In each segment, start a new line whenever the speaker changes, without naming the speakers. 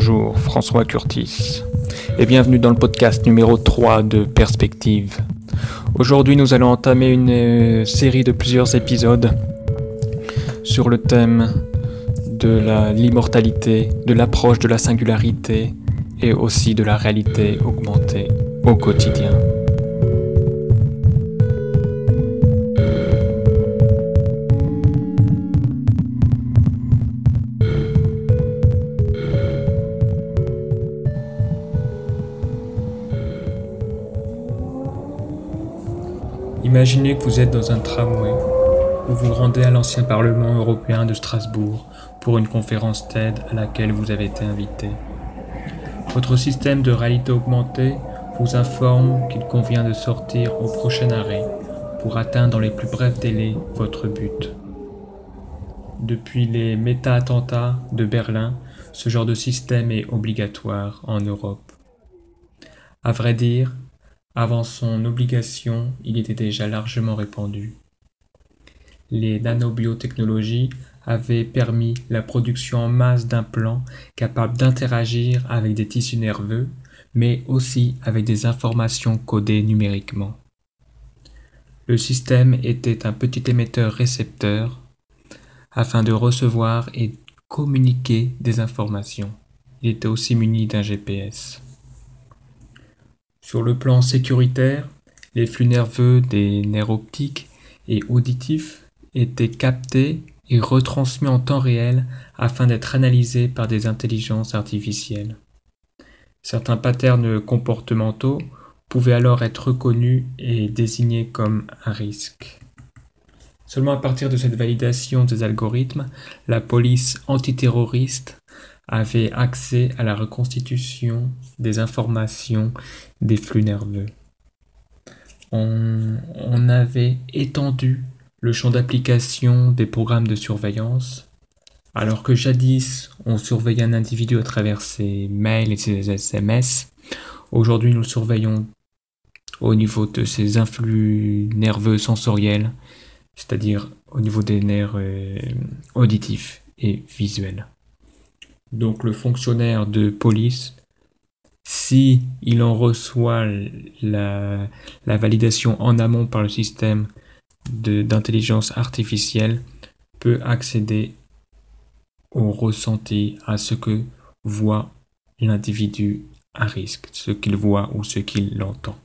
Bonjour, François Curtis, et bienvenue dans le podcast numéro 3 de Perspective. Aujourd'hui, nous allons entamer une euh, série de plusieurs épisodes sur le thème de l'immortalité, de l'approche de la singularité et aussi de la réalité augmentée au quotidien. Imaginez que vous êtes dans un tramway ou vous rendez à l'ancien Parlement européen de Strasbourg pour une conférence TED à laquelle vous avez été invité. Votre système de réalité augmentée vous informe qu'il convient de sortir au prochain arrêt pour atteindre dans les plus brefs délais votre but. Depuis les méta-attentats de Berlin, ce genre de système est obligatoire en Europe. À vrai dire, avant son obligation, il était déjà largement répandu. Les nanobiotechnologies avaient permis la production en masse d'implants capables d'interagir avec des tissus nerveux, mais aussi avec des informations codées numériquement. Le système était un petit émetteur-récepteur afin de recevoir et communiquer des informations. Il était aussi muni d'un GPS. Sur le plan sécuritaire, les flux nerveux des nerfs optiques et auditifs étaient captés et retransmis en temps réel afin d'être analysés par des intelligences artificielles. Certains patterns comportementaux pouvaient alors être reconnus et désignés comme un risque. Seulement à partir de cette validation des algorithmes, la police antiterroriste avait accès à la reconstitution des informations des flux nerveux. On, avait étendu le champ d'application des programmes de surveillance, alors que jadis on surveillait un individu à travers ses mails et ses SMS, aujourd'hui nous le surveillons au niveau de ses influx nerveux sensoriels, c'est-à-dire au niveau des nerfs euh, auditifs et visuels donc le fonctionnaire de police, si il en reçoit la, validation en amont par le système d'intelligence artificielle, peut accéder au ressenti, à ce que voit l'individu à risque, ce qu'il voit ou ce qu'il entend.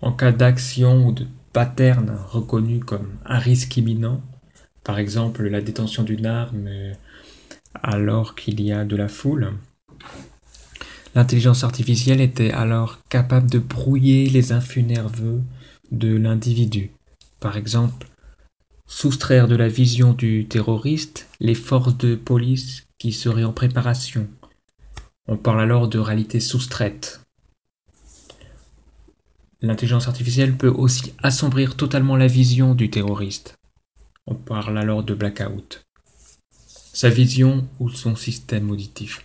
En cas d'action ou de pattern reconnu comme un risque imminent, par exemple la détention d'une arme alors qu'il y a de la foule. L'intelligence artificielle était alors capable de brouiller les influx nerveux de l'individu. Par exemple, soustraire de la vision du terroriste les forces de police qui seraient en préparation. On parle alors de réalité soustraite. L'intelligence artificielle peut aussi assombrir totalement la vision du terroriste. On parle alors de blackout sa vision ou son système auditif.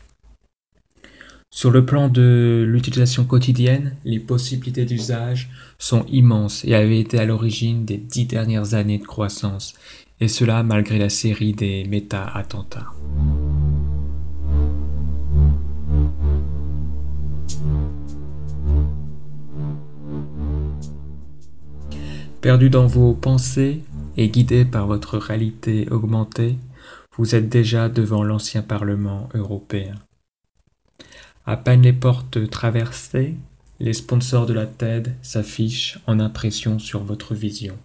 Sur le plan de l'utilisation quotidienne, les possibilités d'usage sont immenses et avaient été à l'origine des dix dernières années de croissance, et cela malgré la série des méta-attentats. Perdu dans vos pensées et guidé par votre réalité augmentée, vous êtes déjà devant l'ancien Parlement européen. À peine les portes traversées, les sponsors de la TED s'affichent en impression sur votre vision.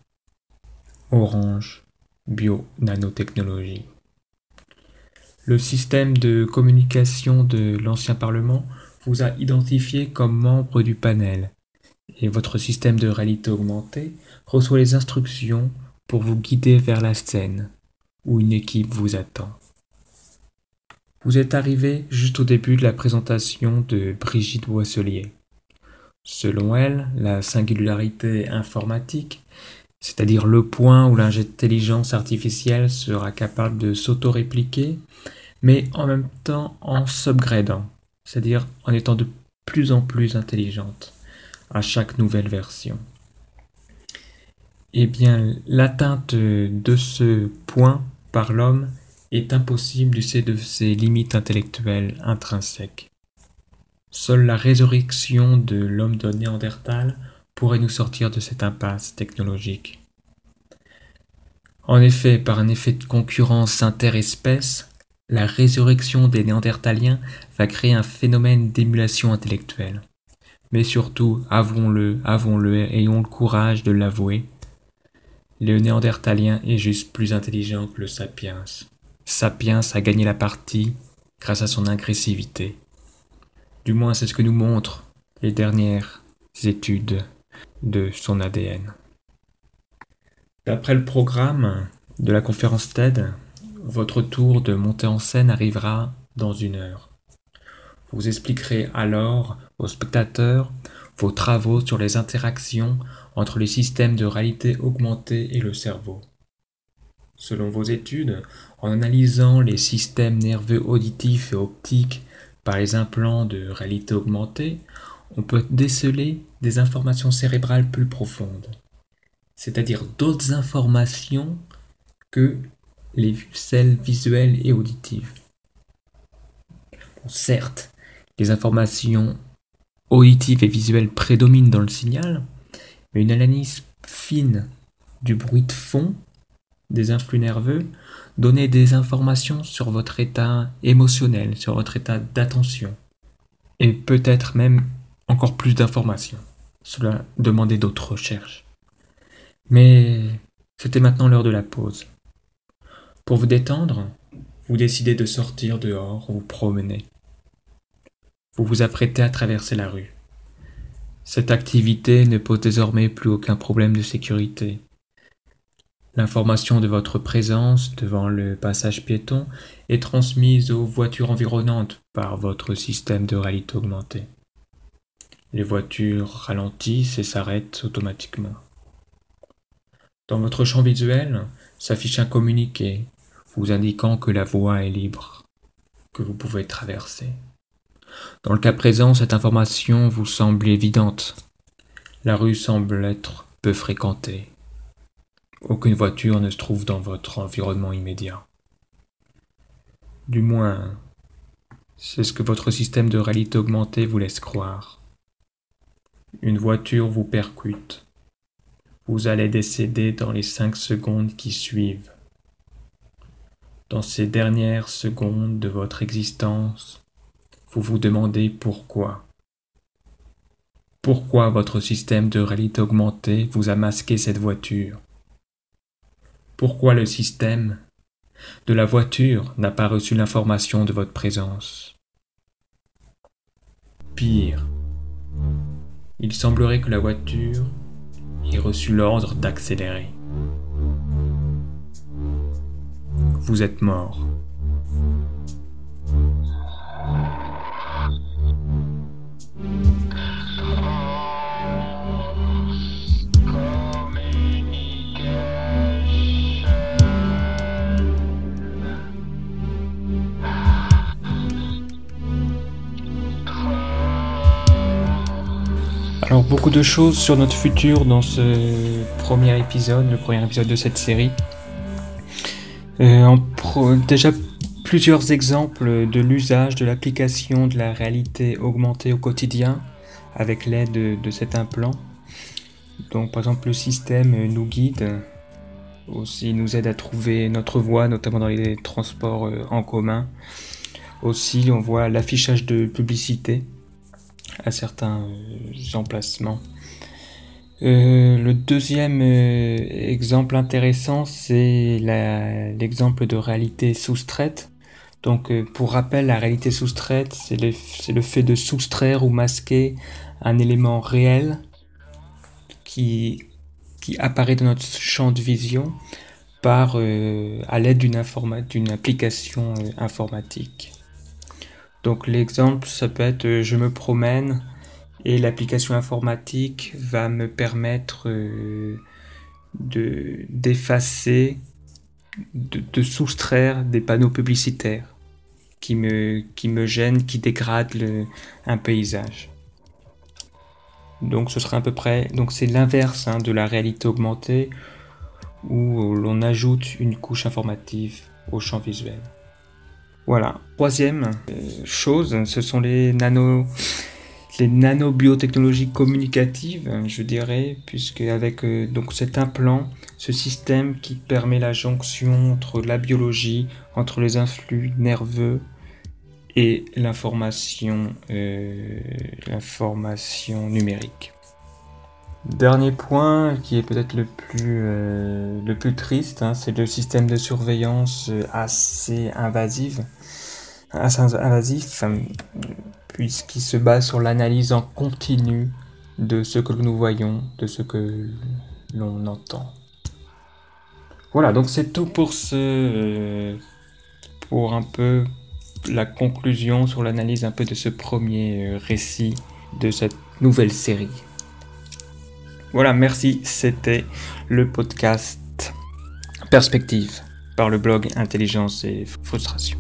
Orange, bio-nanotechnologie. Le système de communication de l'ancien Parlement vous a identifié comme membre du panel et votre système de réalité augmentée reçoit les instructions pour vous guider vers la scène une équipe vous attend. Vous êtes arrivé juste au début de la présentation de Brigitte Boisselier. Selon elle, la singularité informatique, c'est-à-dire le point où l'intelligence artificielle sera capable de s'auto-répliquer, mais en même temps en subgradant, c'est-à-dire en étant de plus en plus intelligente à chaque nouvelle version. Eh bien, l'atteinte de ce point par l'homme est impossible du fait de ses limites intellectuelles intrinsèques. Seule la résurrection de l'homme de Néandertal pourrait nous sortir de cette impasse technologique. En effet, par un effet de concurrence interespèce, la résurrection des Néandertaliens va créer un phénomène d'émulation intellectuelle. Mais surtout, avouons-le, avouons-le, ayons le courage de l'avouer, le Néandertalien est juste plus intelligent que le Sapiens. Sapiens a gagné la partie grâce à son agressivité. Du moins, c'est ce que nous montrent les dernières études de son ADN. D'après le programme de la conférence TED, votre tour de montée en scène arrivera dans une heure. Vous expliquerez alors aux spectateurs vos travaux sur les interactions entre les systèmes de réalité augmentée et le cerveau. Selon vos études, en analysant les systèmes nerveux auditifs et optiques par les implants de réalité augmentée, on peut déceler des informations cérébrales plus profondes, c'est-à-dire d'autres informations que les celles visuelles et auditives. certes, les informations auditives et visuelles prédominent dans le signal, une analyse fine du bruit de fond des influx nerveux donnait des informations sur votre état émotionnel, sur votre état d'attention, et peut-être même encore plus d'informations. Cela demandait d'autres recherches. Mais c'était maintenant l'heure de la pause. Pour vous détendre, vous décidez de sortir dehors, vous promener. Vous vous apprêtez à traverser la rue. Cette activité ne pose désormais plus aucun problème de sécurité. L'information de votre présence devant le passage piéton est transmise aux voitures environnantes par votre système de réalité augmentée. Les voitures ralentissent et s'arrêtent automatiquement. Dans votre champ visuel s'affiche un communiqué vous indiquant que la voie est libre, que vous pouvez traverser. Dans le cas présent, cette information vous semble évidente. La rue semble être peu fréquentée. Aucune voiture ne se trouve dans votre environnement immédiat. Du moins, c'est ce que votre système de réalité augmentée vous laisse croire. Une voiture vous percute. Vous allez décéder dans les cinq secondes qui suivent. Dans ces dernières secondes de votre existence, vous vous demandez pourquoi. Pourquoi votre système de réalité augmentée vous a masqué cette voiture? Pourquoi le système de la voiture n'a pas reçu l'information de votre présence? Pire, il semblerait que la voiture ait reçu l'ordre d'accélérer. Vous êtes mort. Alors beaucoup de choses sur notre futur dans ce premier épisode, le premier épisode de cette série. Euh, déjà plusieurs exemples de l'usage de l'application de la réalité augmentée au quotidien avec l'aide de, cet implant. Donc par exemple le système nous guide, aussi nous aide à trouver notre voie, notamment dans les transports euh, en commun. Aussi on voit l'affichage de publicité à certains euh, emplacements. Euh, le deuxième euh, exemple intéressant, c'est l'exemple de réalité soustraite. Donc, pour rappel, la réalité soustraite, c'est le, le, fait de soustraire ou masquer un élément réel qui, qui apparaît dans notre champ de vision par, à l'aide d'une application informatique. Donc l'exemple, ça peut être euh, je me promène et l'application informatique va me permettre euh, de d'effacer, de, soustraire des panneaux publicitaires qui me, qui gênent, qui dégradent un paysage. Donc ce serait à peu près, donc c'est l'inverse hein, de la réalité augmentée où l'on ajoute une couche informative au champ visuel. Voilà. Troisième euh, chose, ce sont les nano les nanobiotechnologies communicatives, je dirais, puisque avec euh, cet implant, ce système qui permet la jonction entre la biologie, entre les influx nerveux et l'information, euh, numérique. Dernier point qui est peut-être le plus le plus triste, hein, c'est le système de surveillance assez invasive, assez invasif, puisqu'il se base sur l'analyse en continu de ce que nous voyons, de ce que l'on entend. Voilà, donc c'est tout pour ce euh, pour un peu la conclusion sur l'analyse un peu de ce premier euh, récit de cette nouvelle série. Voilà, merci, c'était le podcast Perspective par le blog Intelligence et Frustration.